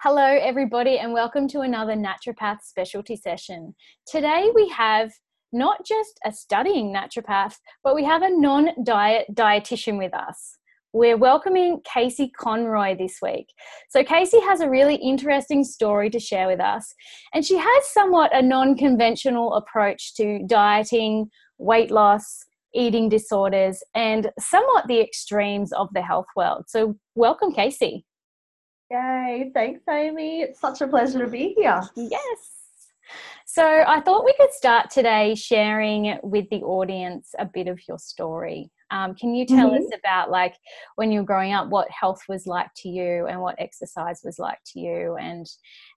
Hello, everybody, and welcome to another naturopath specialty session. Today we have not just a studying naturopath, but we have a non diet dietitian with us. We're welcoming Casey Conroy this week. So, Casey has a really interesting story to share with us, and she has somewhat a non conventional approach to dieting, weight loss, eating disorders, and somewhat the extremes of the health world. So, welcome, Casey. Yay, thanks, Amy. It's such a pleasure to be here. Yes. So, I thought we could start today sharing with the audience a bit of your story. Um, can you tell mm-hmm. us about, like, when you were growing up, what health was like to you and what exercise was like to you, and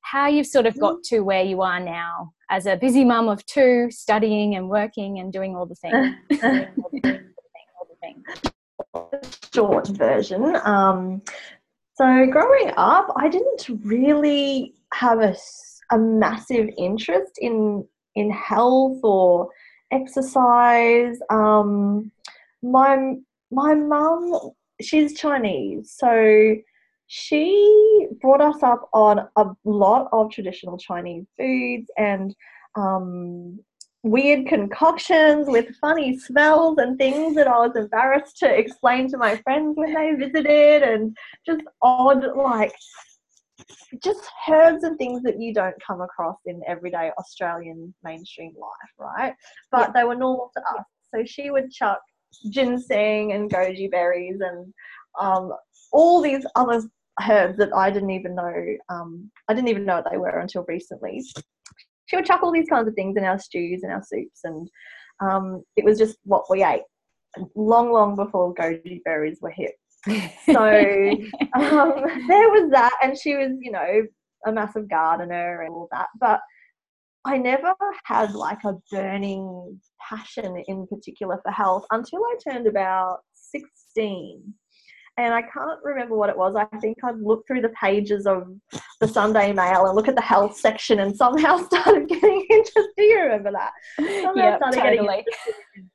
how you've sort of got mm-hmm. to where you are now as a busy mum of two, studying and working and doing all the things? Short version. Um, so, growing up, I didn't really have a, a massive interest in in health or exercise. Um, my my mum, she's Chinese, so she brought us up on a lot of traditional Chinese foods and um, weird concoctions with funny smells and things that I was embarrassed to explain to my friends when they visited, and just odd, like, just herbs and things that you don't come across in everyday Australian mainstream life, right? But yeah. they were normal to us. So she would chuck ginseng and goji berries and um, all these other herbs that I didn't even know. Um, I didn't even know what they were until recently she would chuck all these kinds of things in our stews and our soups, and um, it was just what we ate long, long before goji berries were hip. So um, there was that, and she was, you know, a massive gardener and all that, but I never had like a burning passion in particular for health until I turned about 16 and I can't remember what it was. I think I'd look through the pages of the Sunday Mail and look at the health section, and somehow started getting interested. Do you remember that? Yeah, totally. Getting interested.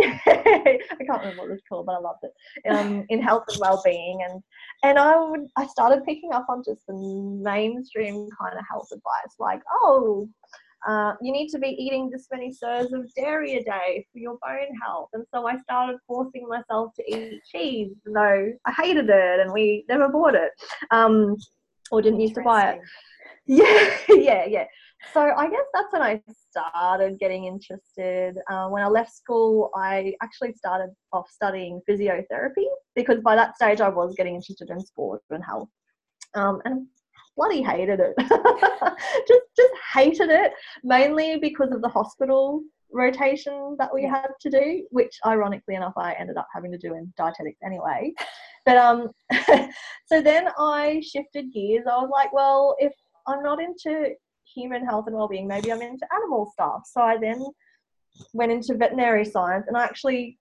I can't remember what it was called, but I loved it. Um, in health and well-being, and and I would I started picking up on just the mainstream kind of health advice, like oh, uh, you need to be eating this many serves of dairy a day for your bone health. And so I started forcing myself to eat cheese, though I hated it and we never bought it um, or didn't used to buy it. Yeah, yeah, yeah. So I guess that's when I started getting interested. Uh, when I left school, I actually started off studying physiotherapy because by that stage I was getting interested in sport and health. Um, and bloody hated it. just just hated it mainly because of the hospital rotation that we had to do, which ironically enough I ended up having to do in dietetics anyway. But um so then I shifted gears. I was like, well, if I'm not into human health and well-being, maybe I'm into animal stuff. So I then went into veterinary science and I actually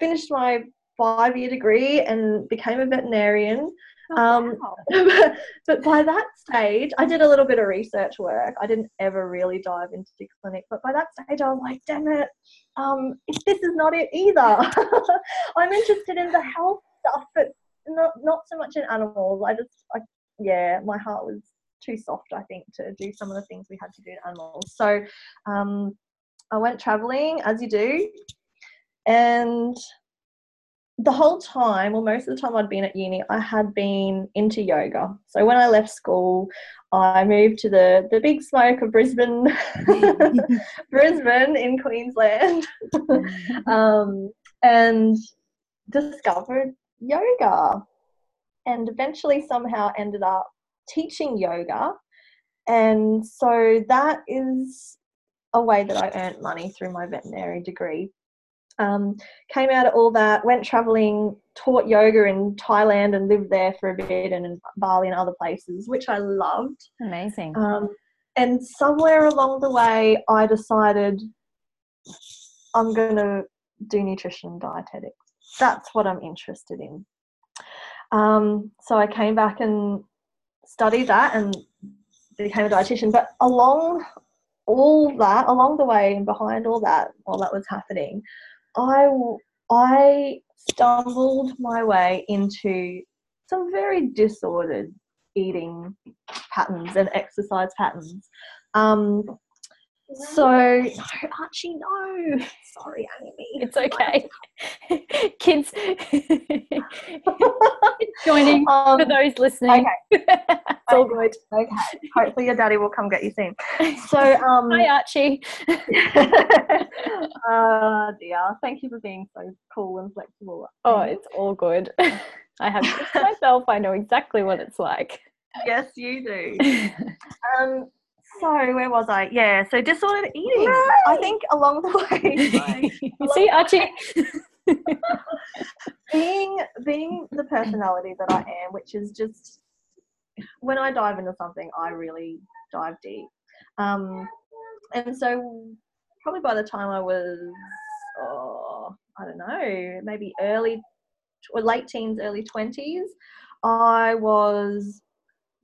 finished my five year degree and became a veterinarian Oh, um, wow. but by that stage, I did a little bit of research work. I didn't ever really dive into the clinic, but by that stage, I was like, damn it, um, this is not it either. I'm interested in the health stuff, but not not so much in animals. I just, I, yeah, my heart was too soft, I think, to do some of the things we had to do in animals. So um, I went traveling, as you do, and the whole time, or most of the time I'd been at uni, I had been into yoga. So when I left school, I moved to the, the big smoke of Brisbane, Brisbane in Queensland, um, and discovered yoga. And eventually somehow ended up teaching yoga. And so that is a way that I earned money through my veterinary degree um, came out of all that, went traveling, taught yoga in Thailand and lived there for a bit and in Bali and other places, which I loved. Amazing. Um, and somewhere along the way, I decided I'm going to do nutrition and dietetics. That's what I'm interested in. Um, so I came back and studied that and became a dietitian. But along all that, along the way and behind all that, while that was happening, I I stumbled my way into some very disordered eating patterns and exercise patterns. Um, so no, Archie, no. Sorry, Amy. It's okay. Kids joining um, for those listening. Okay. it's all good. Okay. Hopefully your daddy will come get you soon. So um Hi Archie. uh dear. Thank you for being so cool and flexible. Oh, it's all good. I have myself, I know exactly what it's like. Yes, you do. um so where was I? Yeah, so disordered eating. I think along the way. you see, Archie. being being the personality that I am, which is just when I dive into something, I really dive deep. Um, and so probably by the time I was, oh, I don't know, maybe early or late teens, early twenties, I was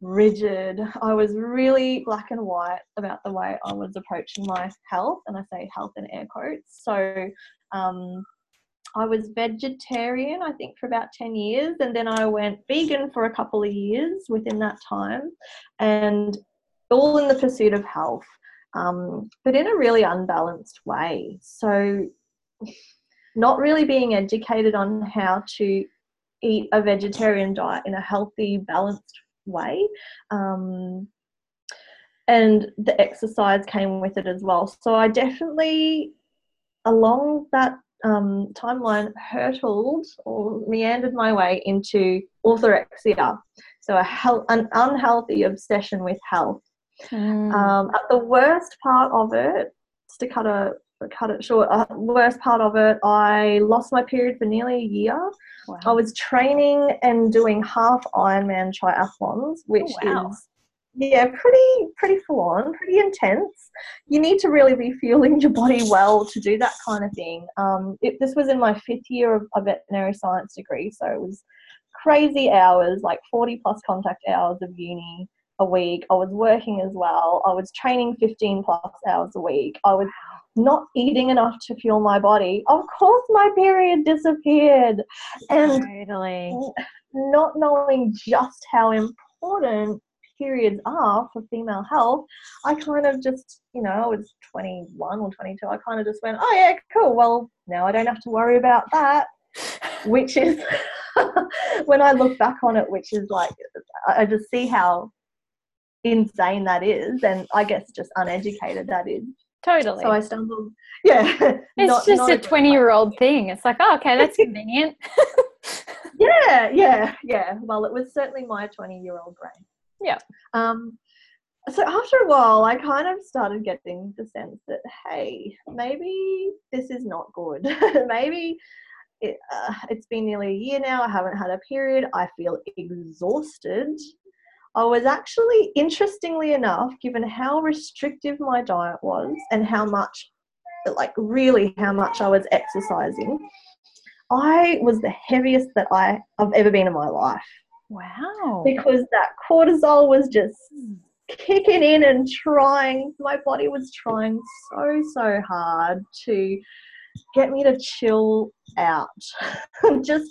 rigid. I was really black and white about the way I was approaching my health, and I say health in air quotes. So, um, I was vegetarian, I think, for about 10 years, and then I went vegan for a couple of years within that time, and all in the pursuit of health, um, but in a really unbalanced way. So, not really being educated on how to eat a vegetarian diet in a healthy, balanced way. Um, and the exercise came with it as well. So I definitely, along that um, timeline, hurtled or meandered my way into orthorexia. So a health, an unhealthy obsession with health. Mm. Um, at the worst part of it, just to cut cut it short, uh, worst part of it, I lost my period for nearly a year. Wow. I was training and doing half Ironman triathlons, which oh, wow. is yeah, pretty pretty full on, pretty intense. You need to really be fueling your body well to do that kind of thing. Um, it, this was in my fifth year of a veterinary science degree, so it was crazy hours, like forty plus contact hours of uni a week. I was working as well. I was training fifteen plus hours a week. I was not eating enough to fuel my body. Of course, my period disappeared. And totally. not knowing just how important periods are for female health, I kind of just, you know, I was 21 or 22, I kind of just went, oh, yeah, cool. Well, now I don't have to worry about that, which is, when I look back on it, which is like, I just see how insane that is, and I guess just uneducated that is. Totally. So I stumbled. Yeah. It's not, just not a 20 year old thing. It's like, oh, okay, that's convenient. yeah, yeah, yeah. Well, it was certainly my 20 year old brain. Yeah. Um, so after a while, I kind of started getting the sense that, hey, maybe this is not good. maybe it, uh, it's been nearly a year now. I haven't had a period. I feel exhausted. I was actually, interestingly enough, given how restrictive my diet was and how much, like really how much I was exercising, I was the heaviest that I, I've ever been in my life. Wow. Because that cortisol was just hmm. kicking in and trying, my body was trying so, so hard to get me to chill out. just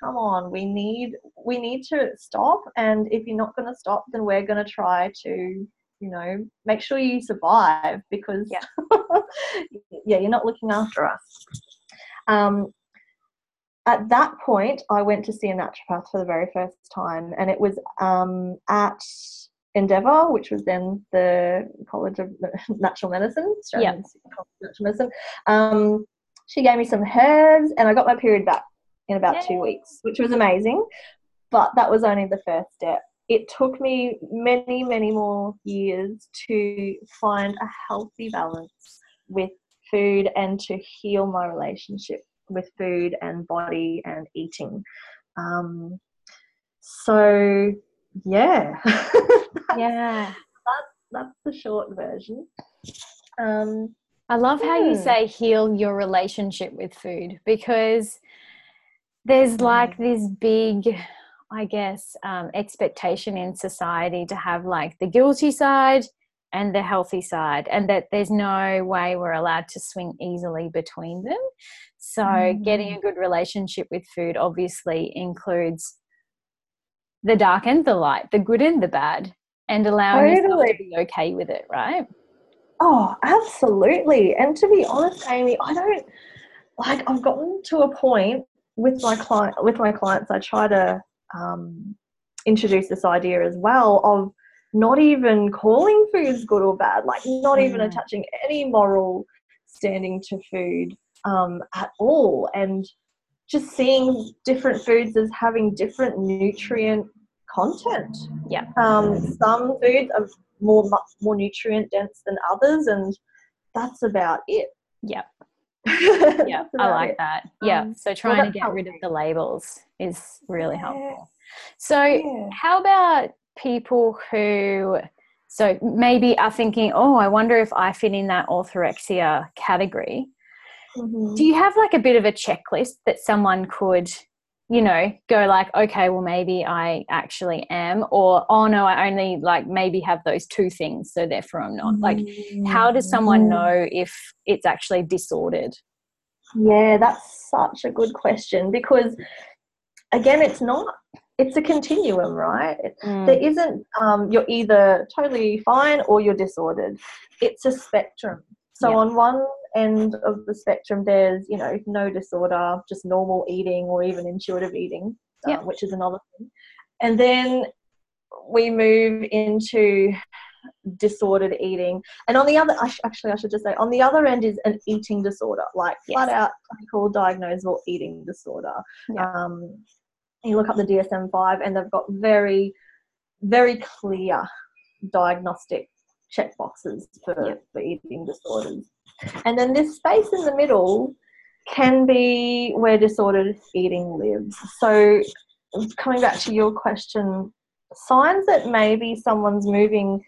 come on we need we need to stop and if you're not going to stop then we're going to try to you know make sure you survive because yeah, yeah you're not looking after us. Um, at that point i went to see a naturopath for the very first time and it was um, at endeavour which was then the college of natural medicine Australian yeah. college of natural medicine. Um, she gave me some herbs and i got my period back in about Yay. two weeks, which was amazing. But that was only the first step. It took me many, many more years to find a healthy balance with food and to heal my relationship with food and body and eating. Um, so, yeah. yeah. That's, that's the short version. Um, I love how you hmm. say heal your relationship with food because there's mm-hmm. like this big i guess um, expectation in society to have like the guilty side and the healthy side and that there's no way we're allowed to swing easily between them so mm. getting a good relationship with food obviously includes the dark and the light, the good and the bad, and allowing yourself to be okay with it, right? Oh, absolutely. And to be honest, Amy, I don't like I've gotten to a point with my client with my clients, I try to um, introduce this idea as well of not even calling foods good or bad, like not even attaching any moral standing to food um, at all, and just seeing different foods as having different nutrient content. Yeah. Um, some foods are more more nutrient dense than others, and that's about it. Yeah. yeah, I like it. that. Yeah. Um, so trying well, to get rid of the labels is really yeah. helpful. So, yeah. how about people who so maybe are thinking, oh, I wonder if I fit in that orthorexia category. Mm-hmm. Do you have like a bit of a checklist that someone could, you know, go like, okay, well, maybe I actually am, or oh no, I only like maybe have those two things, so therefore I'm not. Like, how does someone mm-hmm. know if it's actually disordered? Yeah, that's such a good question because, again, it's not it's a continuum, right? Mm. There isn't, um, you're either totally fine or you're disordered. It's a spectrum. So yeah. on one end of the spectrum, there's, you know, no disorder, just normal eating or even intuitive eating, uh, yeah. which is another thing. And then we move into disordered eating. And on the other, I sh- actually, I should just say, on the other end is an eating disorder, like yes. flat out clinical diagnosable eating disorder. Yeah. Um, you look up the DSM 5 and they've got very, very clear diagnostic check boxes for, for eating disorders. And then this space in the middle can be where disordered eating lives. So, coming back to your question, signs that maybe someone's moving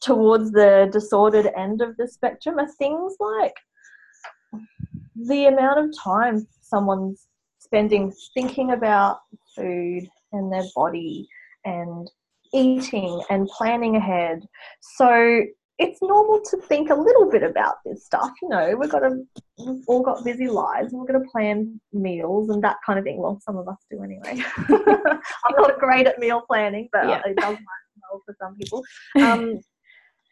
towards the disordered end of the spectrum are things like the amount of time someone's spending thinking about food and their body and eating and planning ahead. So it's normal to think a little bit about this stuff. You know, we've got a, we've all got busy lives and we're going to plan meals and that kind of thing. Well, some of us do anyway. I'm not great at meal planning, but yeah. it does work well for some people. Um,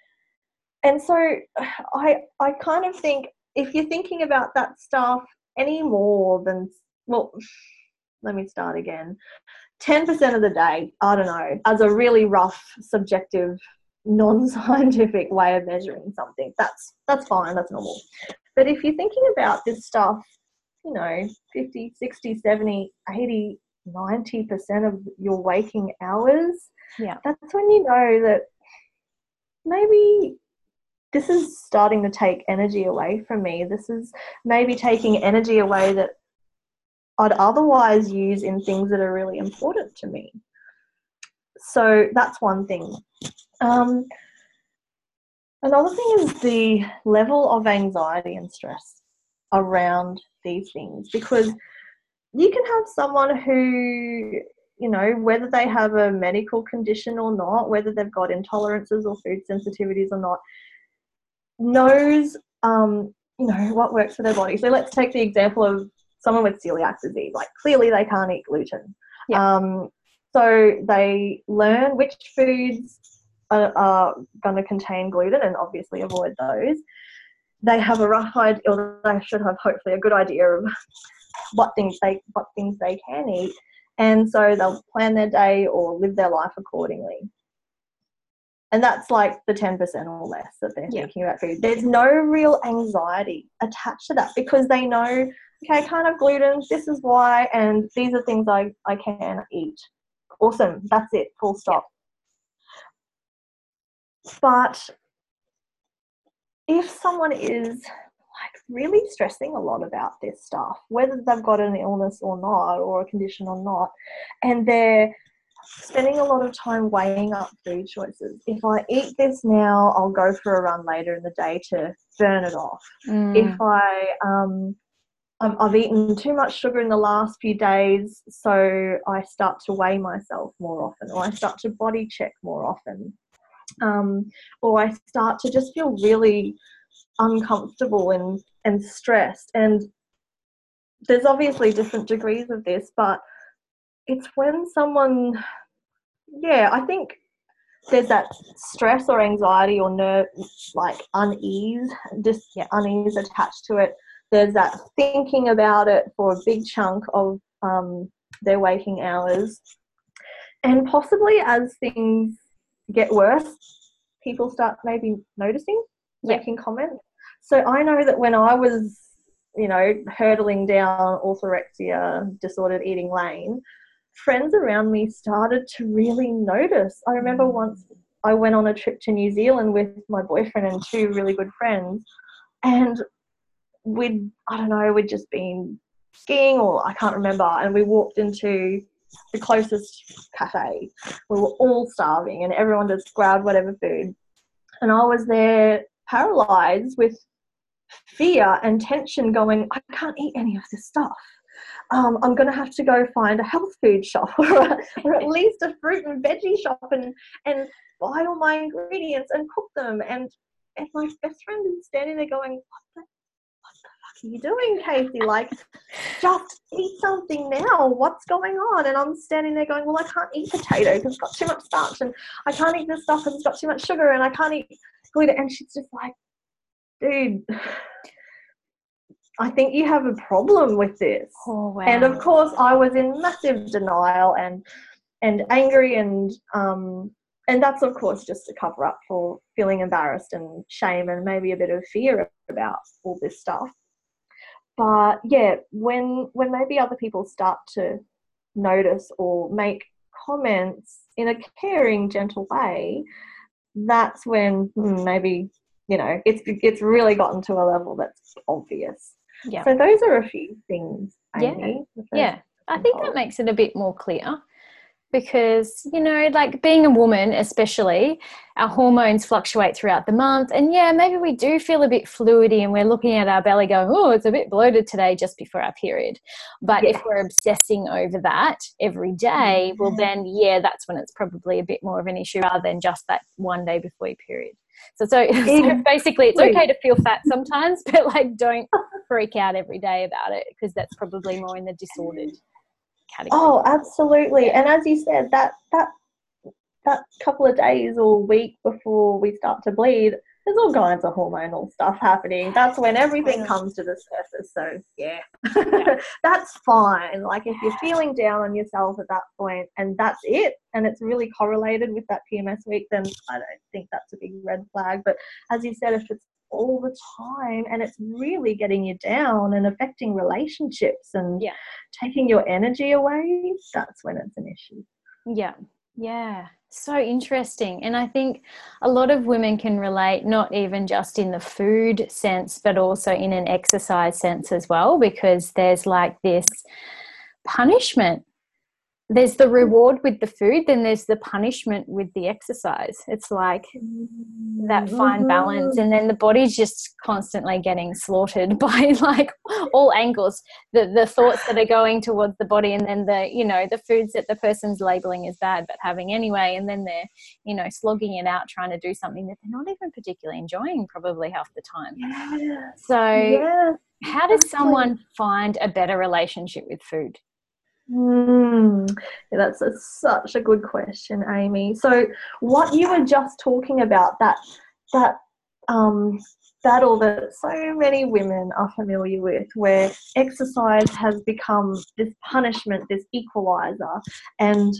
and so I, I kind of think if you're thinking about that stuff any more than well, let me start again. 10% of the day, I don't know, as a really rough, subjective, non-scientific way of measuring something, that's that's fine, that's normal. But if you're thinking about this stuff, you know, 50, 60, 70, 80, 90% of your waking hours, yeah. that's when you know that maybe this is starting to take energy away from me. This is maybe taking energy away that I'd otherwise use in things that are really important to me. So that's one thing. Um, another thing is the level of anxiety and stress around these things because you can have someone who, you know, whether they have a medical condition or not, whether they've got intolerances or food sensitivities or not, knows, um, you know, what works for their body. So let's take the example of someone with celiac disease, like clearly they can't eat gluten. Yeah. Um, so they learn which foods are, are going to contain gluten and obviously avoid those. They have a rough idea, or they should have hopefully a good idea of what things they what things they can eat, and so they'll plan their day or live their life accordingly. And that's like the 10% or less that they're yeah. thinking about food. There's no real anxiety attached to that because they know okay, I can't have gluten, this is why, and these are things I, I can eat. Awesome, that's it, full stop. But if someone is like really stressing a lot about this stuff, whether they've got an illness or not, or a condition or not, and they're spending a lot of time weighing up food choices. If I eat this now, I'll go for a run later in the day to burn it off. Mm. If I um, I've eaten too much sugar in the last few days, so I start to weigh myself more often, or I start to body check more often, um, or I start to just feel really uncomfortable and, and stressed. And there's obviously different degrees of this, but it's when someone, yeah, I think there's that stress or anxiety or nerve, like unease, just Yeah. unease attached to it. There's that thinking about it for a big chunk of um, their waking hours. And possibly as things get worse, people start maybe noticing, Yeah. making comments. So I know that when I was, you know, hurtling down orthorexia, disordered eating lane, friends around me started to really notice. I remember mm. once I went on a trip to New Zealand with my boyfriend and two really good friends, and we'd, I don't know, we'd just been skiing or I can't remember, and we walked into the closest cafe. We were all starving, and everyone just grabbed whatever food. And I was there paralyzed with fear and tension, going, I can't eat any of this stuff. Um, I'm going to have to go find a health food shop or, or at least a fruit and veggie shop and, and buy all my ingredients and cook them. And, and my best friend is standing there going, what the, what the fuck are you doing, Casey? Like, just eat something now. What's going on? And I'm standing there going, well, I can't eat potato because it's got too much starch and I can't eat this stuff because it's got too much sugar and I can't eat gluten. And she's just like, dude, I think you have a problem with this. Oh wow. And of course, I was in massive denial and and angry and um and that's of course just a cover up for feeling embarrassed and shame and maybe a bit of fear about all this stuff. But yeah, when when maybe other people start to notice or make comments in a caring, gentle way, that's when hmm, maybe you know it's it's really gotten to a level that's obvious. yeah. So those are a few things. Yeah. Amy, Yeah. I think that makes it a bit more clear because, you know, like being a woman, especially, our hormones fluctuate throughout the month. And yeah, maybe we do feel a bit fluidy and we're looking at our belly going, oh, it's a bit bloated today just before our period. But Yeah. if we're obsessing over that every day, well, Mhm. then yeah, that's when it's probably a bit more of an issue rather than just that one day before your period. So, so, so basically, it's okay to feel fat sometimes, but like don't freak out every day about it because that's probably more in the disordered category. Oh, absolutely. And as you said, that that that couple of days or week before we start to bleed, there's all kinds of hormonal stuff happening. That's when everything comes to the surface. So yeah, that's fine. Like if you're feeling down on yourself at that point, and that's it, and it's really correlated with that PMS week, then I don't think that's a big red flag. But as you said, if it's all the time and it's really getting you down and affecting relationships and Yeah. taking your energy away, that's when it's an issue. Yeah, yeah. So interesting. And I think a lot of women can relate, not even just in the food sense, but also in an exercise sense as well, because there's like this punishment. There's the reward with the food, then there's the punishment with the exercise. It's like that fine balance and then the body's just constantly getting slaughtered by like all angles the the thoughts that are going towards the body and then the you know the foods that the person's labeling as bad but having anyway and then they're you know slogging it out trying to do something that they're not even particularly enjoying probably half the time Yeah. so yeah. how does someone find a better relationship with food Hmm. That's a, such a good question, Amy. So, what you were just talking about that that um, battle that so many women are familiar with, where exercise has become this punishment, this equalizer, and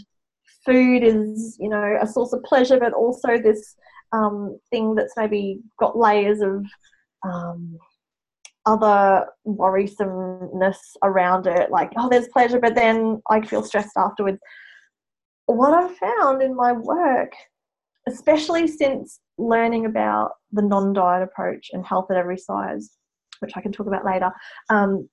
food is, you know, a source of pleasure, but also this um, thing that's maybe got layers of um, other worrisomeness around it like oh there's pleasure but then i feel stressed afterwards. What i've found in my work especially since learning about the non-diet approach and health at every size which i can talk about later um,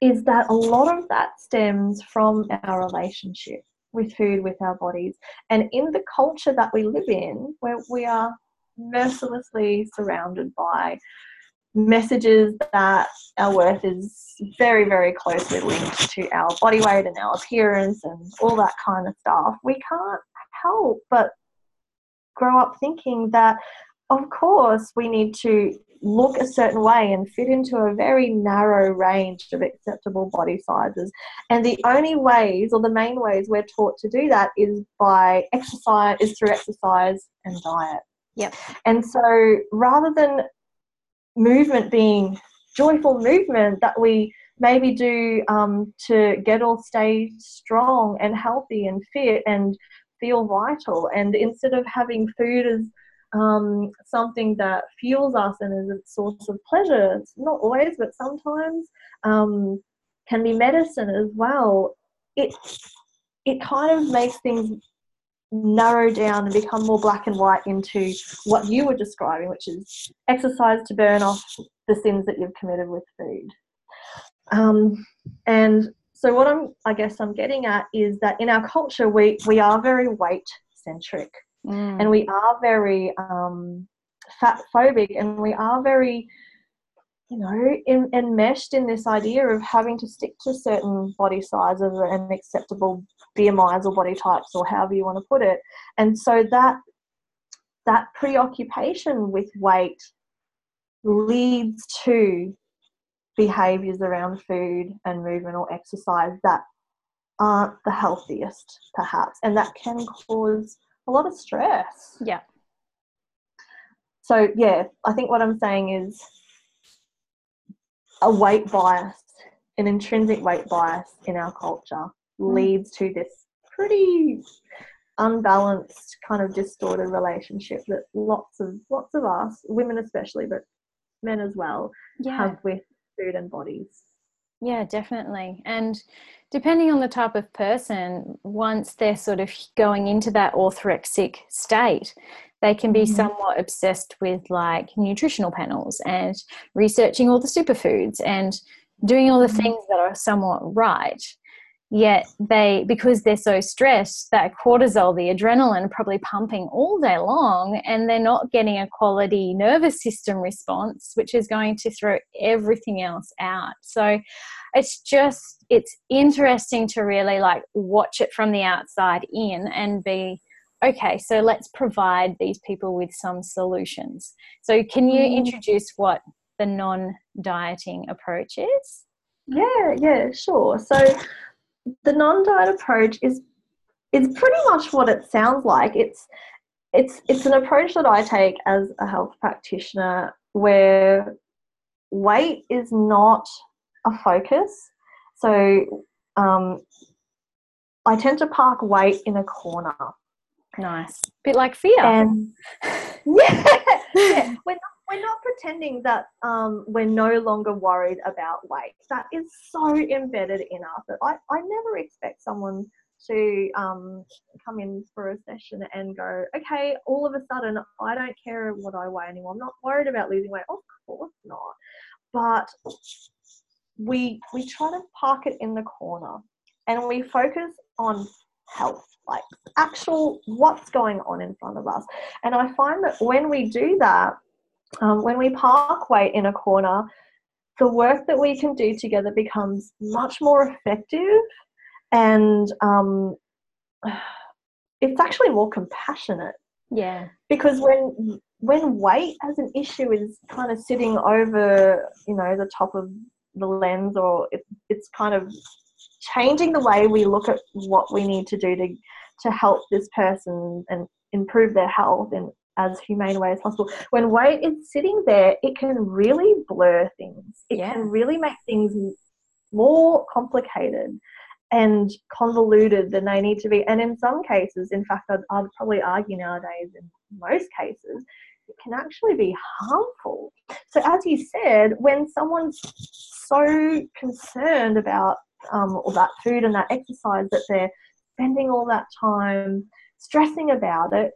is that a lot of that stems from our relationship with food with our bodies. And in the culture that we live in where we are mercilessly surrounded by messages that our worth is very, very closely linked to our body weight and our appearance and all that kind of stuff, we can't help but grow up thinking that, of course, we need to look a certain way and fit into a very narrow range of acceptable body sizes. And the only ways, or the main ways we're taught to do that, is by exercise, is through exercise and diet. Yep. And so rather than movement being joyful movement that we maybe do um, to get or stay strong and healthy and fit and feel vital, and instead of having food as um, something that fuels us and is a source of pleasure. It's not always, but sometimes um, can be medicine as well. It it kind of makes things narrow down and become more black and white into what you were describing, which is exercise to burn off the sins that you've committed with food. Um, and so what I'm, I guess I'm getting at is that in our culture, we, we are very weight centric. Mm. And we are very um, fat phobic and we are very, you know, in, enmeshed in this idea of having to stick to certain body sizes and acceptable BMIs or body types or however you want to put it. And so that that preoccupation with weight leads to behaviors around food and movement or exercise that aren't the healthiest perhaps and that can cause a lot of stress. Yeah. So, yeah, I think what I'm saying is a weight bias, an intrinsic weight bias in our culture. Leads to this pretty unbalanced kind of distorted relationship that lots of lots of us women especially but men as well yeah. have with food and bodies yeah definitely and depending on the type of person, once they're sort of going into that orthorexic state, they can be mm-hmm. somewhat obsessed with like nutritional panels and researching all the superfoods and doing all the mm-hmm. things that are somewhat right yet they because they're so stressed that cortisol the adrenaline probably pumping all day long and they're not getting a quality nervous system response which is going to throw everything else out. So it's just it's interesting to really like watch it from the outside in and be okay so let's provide these people with some solutions. So can you mm. introduce what the non-dieting approach is? Yeah yeah sure. So the non-diet approach is is pretty much what it sounds like. It's it's it's an approach that I take as a health practitioner where weight is not a focus. So um, I tend to park weight in a corner. Nice. Bit like fear. And yeah, yeah. We're not we're not pretending that um, we're no longer worried about weight. That is so embedded in us that I, I never expect someone to um, come in for a session and go, okay, all of a sudden I don't care what I weigh anymore. I'm not worried about losing weight. Of course not. But we we try to park it in the corner and we focus on health like actual what's going on in front of us and i find that when we do that um, when we park weight in a corner, the work that we can do together becomes much more effective and um, it's actually more compassionate. Yeah. Because when when weight as an issue is kind of sitting over, you know, the top of the lens or it, it's kind of changing the way we look at what we need to do to to help this person and improve their health and as humane way as possible. When weight is sitting there, it can really blur things. It yeah. can really make things more complicated and convoluted than they need to be. And in some cases, in fact, I'd, I'd probably argue nowadays, in most cases, it can actually be harmful. So, as you said, when someone's so concerned about um, all that food and that exercise that they're spending all that time stressing about it,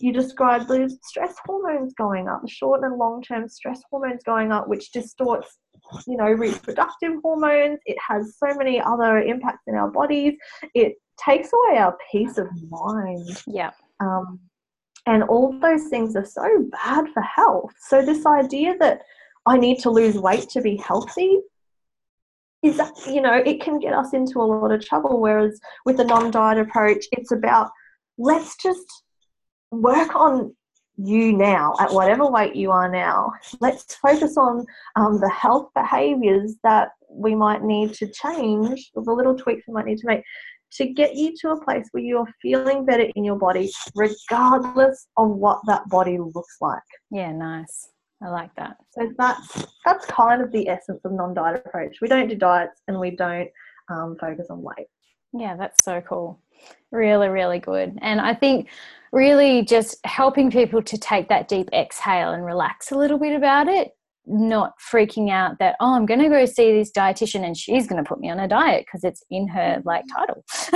you described the stress hormones going up, the short and long term stress hormones going up, which distorts, you know, reproductive hormones. It has so many other impacts in our bodies. It takes away our peace of mind. Yeah. Um, and all those things are so bad for health. So, this idea that I need to lose weight to be healthy is that, you know, it can get us into a lot of trouble. Whereas with the non diet approach, it's about let's just work on you now at whatever weight you are now. Let's focus on um, the health behaviors that we might need to change, or the little tweaks we might need to make to get you to a place where you're feeling better in your body, regardless of what that body looks like. Yeah, nice. I like that. So that's that's kind of the essence of non-diet approach. We don't do diets and we don't um, focus on weight. Yeah, that's so cool. Really, really good. And I think really just helping people to take that deep exhale and relax a little bit about it not freaking out that oh i'm going to go see this dietitian and she's going to put me on a diet because it's in her like title.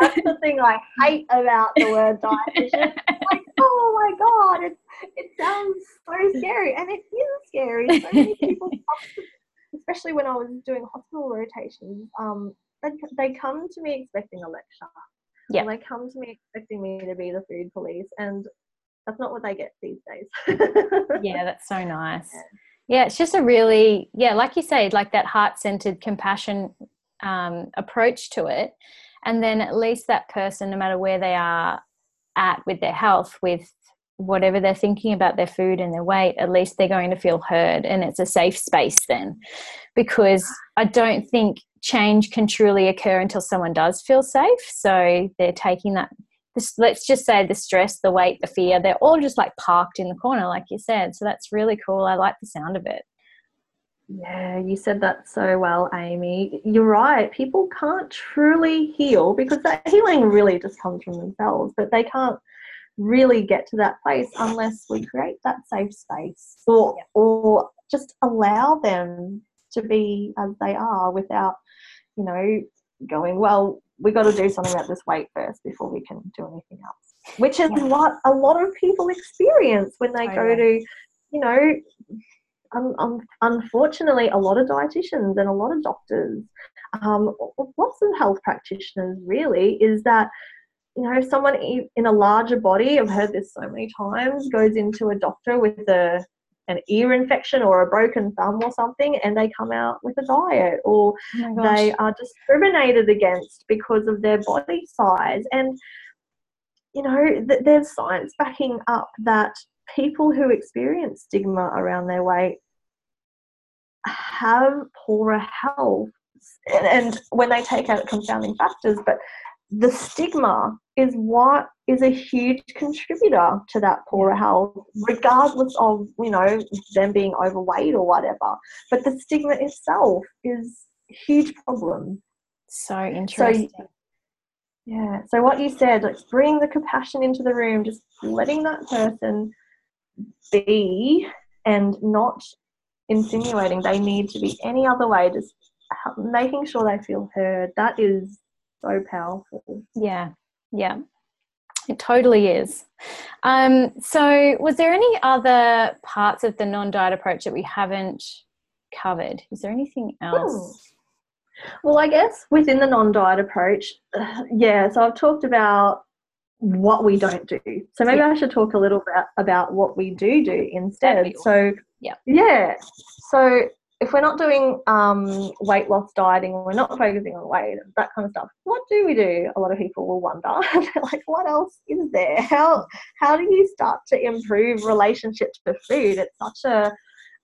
That's the thing i hate about the word dietitian. Like oh my god it, it sounds so scary and it is scary. So many people especially when i was doing hospital rotations um they, they come to me expecting a lecture yeah they come to me expecting me to be the food police and that's not what they get these days. yeah, that's so nice. Yeah. yeah. it's just a really, yeah, like you say, like that heart centered compassion um, approach to it. And then at least that person, no matter where they are at with their health, with whatever they're thinking about their food and their weight, at least they're going to feel heard and it's a safe space then. Because I don't think change can truly occur until someone does feel safe. So they're taking that this, let's just say the stress, the weight, the fear, they're all just like parked in the corner, like you said. So that's really cool. I like the sound of it. Yeah, you said that so well, Amy. You're right. People can't truly heal because that healing really just comes from themselves, but they can't really get to that place unless we create that safe space or yeah. or just allow them to be as they are without, you know, going, well, we got to do something about this weight first before we can do anything else. Which is yeah. what a lot of people experience when they go to, you know, um, um, unfortunately, a lot of dietitians and a lot of doctors, um, lots of health practitioners really, is that you know, someone in a larger body, I've heard this so many times, goes into a doctor with a an ear infection or a broken thumb or something and they come out with a diet or oh they are discriminated against because of their body size. And you know th- there's science backing up that people who experience stigma around their weight have poorer health. And, and when they take out confounding factors but the stigma is what is a huge contributor to that poorer health, regardless of you know them being overweight or whatever. But the stigma itself is a huge problem. So interesting. So, yeah. So what you said, like bring the compassion into the room, just letting that person be and not insinuating they need to be any other way, just making sure they feel heard. That is so powerful. Yeah, yeah, it totally is. Um, so, was there any other parts of the non diet approach that we haven't covered? Is there anything else? Hmm. Well, I guess within the non diet approach, uh, yeah, so I've talked about what we don't do. So maybe yeah. I should talk a little bit about what we do do instead. So, yeah. Yeah. So if we're not doing um, weight loss dieting, we're not focusing on weight, that kind of stuff. What do we do? A lot of people will wonder. like, what else is there? How how do you start to improve relationships with food? It's such a,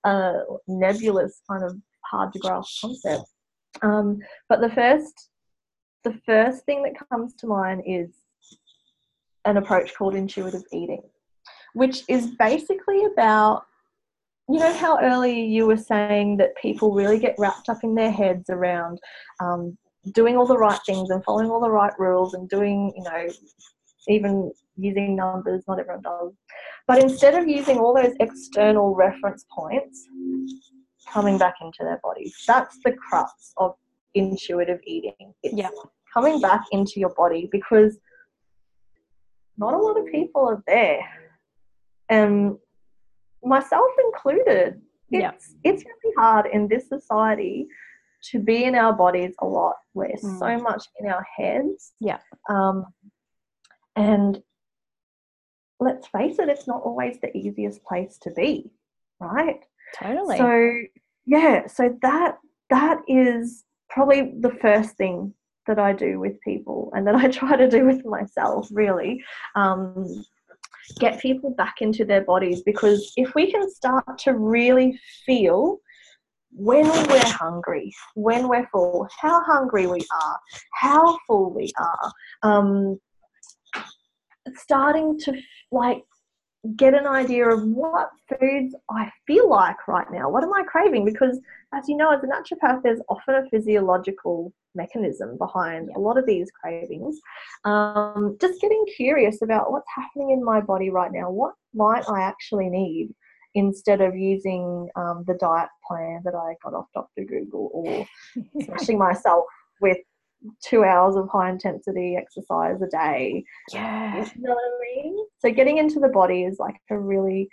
a nebulous kind of hard to grasp concept. Um, but the first the first thing that comes to mind is an approach called intuitive eating, which is basically about you know how earlier you were saying that people really get wrapped up in their heads around um, doing all the right things and following all the right rules and doing, you know, even using numbers, not everyone does. But instead of using all those external reference points, coming back into their bodies. That's the crux of intuitive eating. It's yeah. coming back into your body because not a lot of people are there. And myself included. It's, yeah. it's really hard in this society to be in our bodies a lot. We're mm. so much in our heads. Yeah. Um, and let's face it, it's not always the easiest place to be, right? Totally. So yeah, so that that is probably the first thing that I do with people and that I try to do with myself really. Um, get people back into their bodies because if we can start to really feel when we're hungry, when we're full, how hungry we are, how full we are, um, starting to like get an idea of what foods I feel like right now. What am I craving? Because, as you know, as a naturopath, there's often a physiological mechanism behind a lot of these cravings. Um, just getting curious about what's happening in my body right now. What might I actually need? Instead of using um, the diet plan that I got off Dr. Google or smashing myself with two hours of high intensity exercise a day. Yeah. You know what I mean? So getting into the body is like a really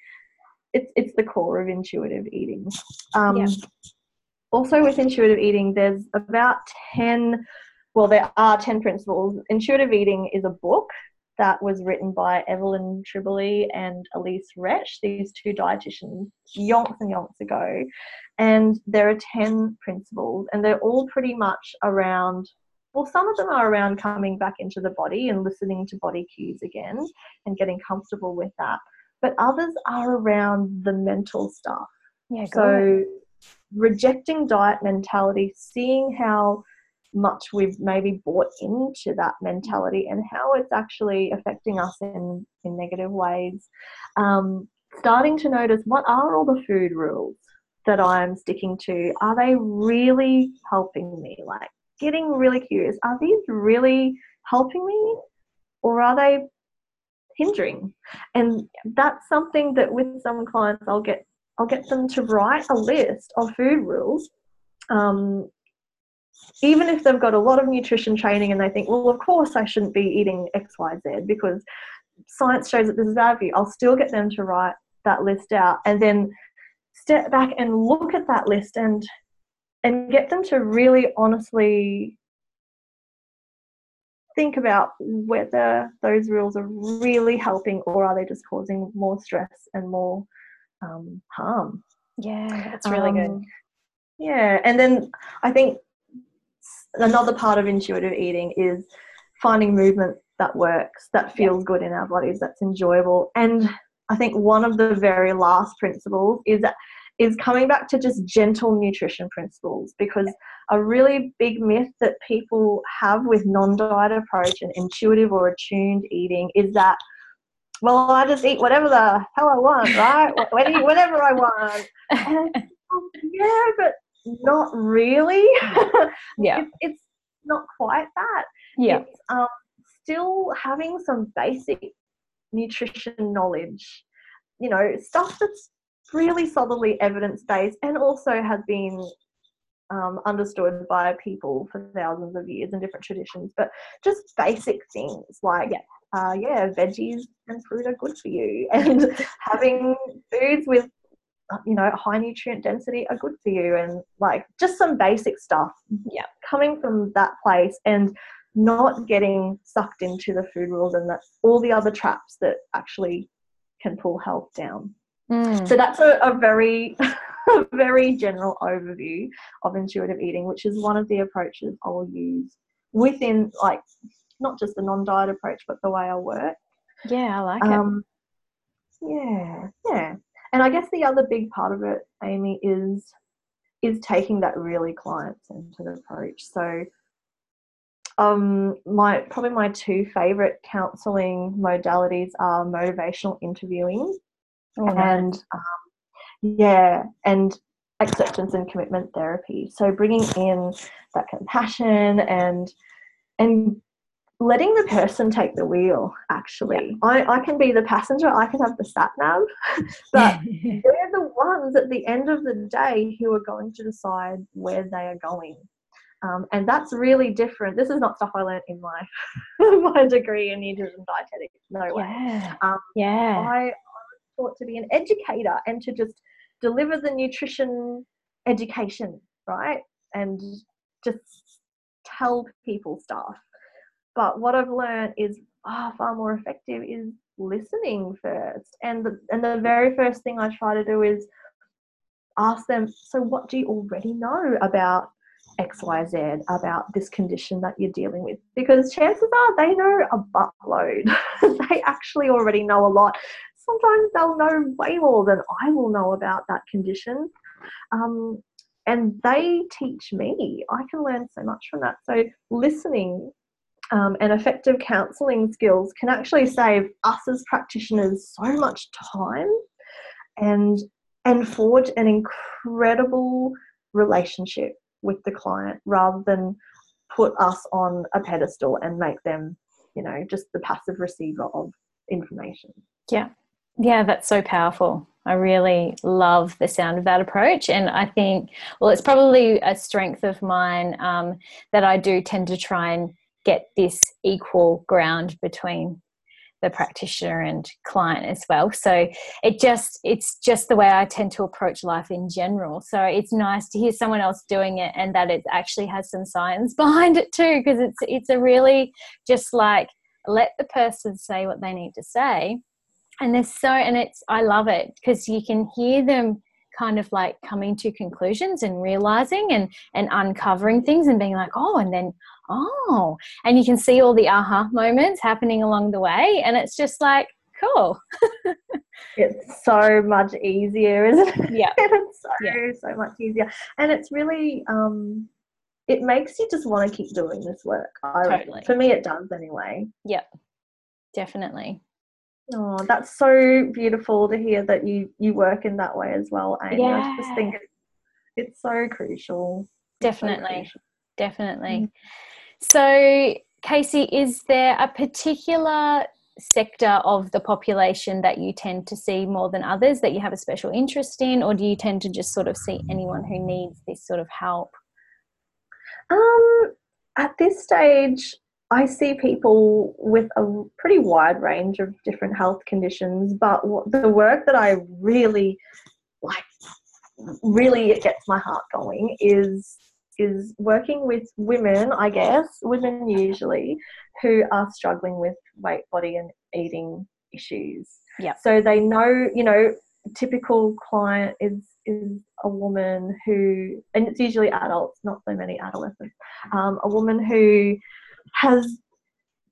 it's it's the core of intuitive eating. Um, Yeah. Also with intuitive eating, there's about ten well, there are 10 principles. Intuitive eating is a book that was written by Evelyn Tribole and Elyse Resch, these two dietitians, yonks and yonks ago. And there are 10 principles, and they're all pretty much around well, some of them are around coming back into the body and listening to body cues again and getting comfortable with that. But others are around the mental stuff. Yeah. So, rejecting diet mentality, seeing how much we've maybe bought into that mentality and how it's actually affecting us in, in negative ways. Um, starting to notice what are all the food rules that I'm sticking to? Are they really helping me? Like, getting really curious are these really helping me or are they hindering and that's something that with some clients i'll get i'll get them to write a list of food rules um, even if they've got a lot of nutrition training and they think well of course i shouldn't be eating xyz because science shows that this is bad for you i'll still get them to write that list out and then step back and look at that list and and get them to really honestly think about whether those rules are really helping or are they just causing more stress and more um, harm. yeah, that's really good. Um, Yeah, and then I think another part of intuitive eating is finding movement that works, that feels good in our bodies, that's enjoyable. And I think one of the very last principles is that is coming back to just gentle nutrition principles because a really big myth that people have with non-diet approach and intuitive or attuned eating is that well i just eat whatever the hell i want right Wh- whatever i want and oh, yeah but not really Yeah. it's, it's not quite that Yeah. it's um, still having some basic nutrition knowledge you know stuff that's really solidly evidence based and also has been um, understood by people for thousands of years in different traditions but just basic things like Yeah. Uh, yeah veggies and fruit are good for you and having foods with you know high nutrient density are good for you and like just some basic stuff Yeah. coming from that place and not getting sucked into the food rules and that all the other traps that actually can pull health down Mm. so that's a, a very very general overview of intuitive eating which is one of the approaches i will use within like not just the non-diet approach but the way i work Yeah, I like it. um, yeah, yeah. And I guess the other big part of it, Amy, is is taking that really client-centered approach. So, um, my probably my two favorite counselling modalities are motivational interviewing Oh, nice. and um, yeah, and acceptance and commitment therapy. So bringing in that compassion and and letting the person take the wheel. Actually, I, I can be the passenger. I can have the sat nav, but they're the ones at the end of the day who are going to decide where they are going. Um, and that's really different. This is not stuff I learned in my my degree in nutrition dietetics. No way. yeah. Um, yeah. I, I was taught to be an educator and to just deliver the nutrition education, right? And just tell people stuff. But what I've learned is ah, far more effective is listening first. And the, and the very first thing I try to do is ask them, so what do you already know about XYZ about this condition that you're dealing with. Because chances are they know a buttload. they actually already know a lot. Sometimes they'll know way more than I will know about that condition. Um, and they teach me. I can learn so much from that. So, listening um, and effective counselling skills can actually save us as practitioners so much time and and forge an incredible relationship with the client rather than put us on a pedestal and make them, you know, just the passive receiver of information. Yeah. Yeah, that's so powerful. I really love the sound of that approach. And I think, well, it's probably a strength of mine um, that I do tend to try and get this equal ground between the practitioner and client as well. So it just it's just the way i tend to approach life in general. So it's nice to hear someone else doing it and that it actually has some science behind it too because it's it's a really just like let the person say what they need to say. And there's so and it's i love it because you can hear them kind of like coming to conclusions and realizing and and uncovering things and being like oh and then oh. And you can see all the aha moments happening along the way and it's just like cool. It's so much easier isn't it? Yeah. It's so yeah. so much easier. And it's really um it makes you just want to keep doing this work. I totally. for me it does anyway. Yeah. Definitely Oh, that's so beautiful to hear that you you work in that way as well, Amy. Yeah. I just think it's, it's so crucial. It's so Definitely. crucial. definitely so casey is there a particular sector of the population that you tend to see more than others that you have a special interest in or do you tend to just sort of see anyone who needs this sort of help Um, at this stage, I see people with a pretty wide range of different health conditions, but the work that I really like, really it gets my heart going is is working with women, I guess, women usually, who are struggling with weight, body, and eating issues. Yeah. So they know, you know, typical client is is a woman who, and it's usually adults, not so many adolescents. Um, a woman who has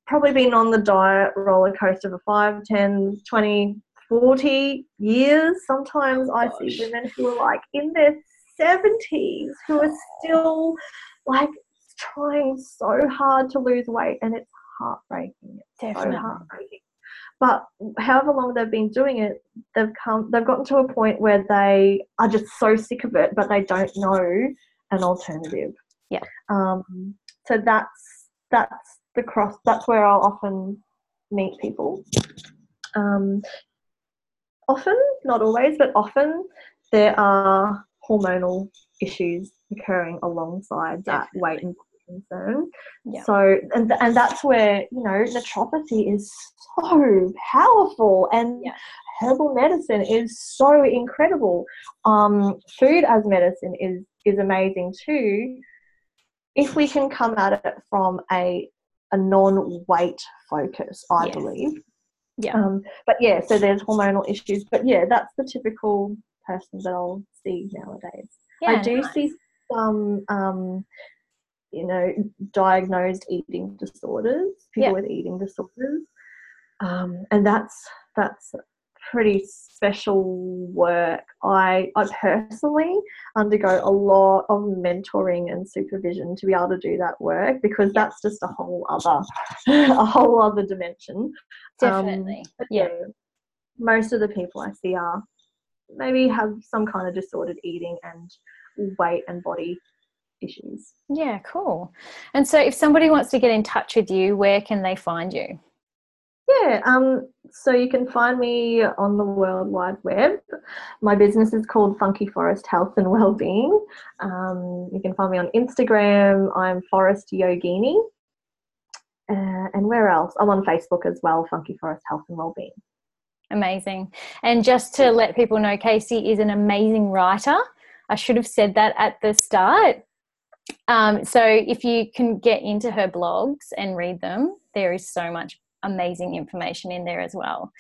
probably been on the diet roller coaster for 5, 10, 20, 40 years. Sometimes I see women who are like in their 70s who are still like trying so hard to lose weight and it's heartbreaking. It's Definitely. so heartbreaking. But however long they've been doing it, they've come they've gotten to a point where they are just so sick of it, but they don't know an alternative. Yeah. Um, so that's that's the cross. That's where I'll often meet people. Um, often, not always, but often, there are hormonal issues occurring alongside that weight and concern. Yeah. So, and and that's where you know naturopathy is so powerful, and Yeah. herbal medicine is so incredible. Um, food as medicine is is amazing too. If we can come at it from a a non-weight focus, I Yes. believe. Yeah. Um, but yeah, so there's hormonal issues. But yeah, that's the typical person that I'll see nowadays. Yeah, I do nice. see some, um, you know, diagnosed eating disorders, people Yeah. with eating disorders, um, and that's that's pretty special work. I I personally undergo a lot of mentoring and supervision to be able to do that work because that's just a whole other a whole other dimension. Um, Definitely. yeah. yeah, most of the people I see are maybe have some kind of disordered eating and weight and body issues. Yeah, cool. And so if somebody wants to get in touch with you, where can they find you? Yeah, um, so you can find me on the World Wide Web. My business is called Funky Forest Health and Wellbeing. Um, you can find me on Instagram. I'm Forest Yogini. Uh, and where else? I'm on Facebook as well, Funky Forest Health and Wellbeing. Amazing. And just to let people know, Casey is an amazing writer. I should have said that at the start. Um, so if you can get into her blogs and read them, there is so much amazing information in there as well.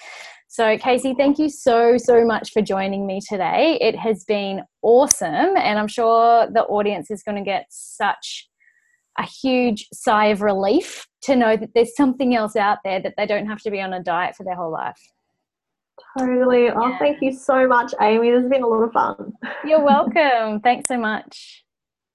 So, Casey, thank you so, so much for joining me today. It has been awesome, and I'm sure the audience is going to get such a huge sigh of relief to know that there's something else out there that they don't have to be on a diet for their whole life. Totally. Oh, thank you so much, Amy. This has been a lot of fun. You're welcome. Thanks so much.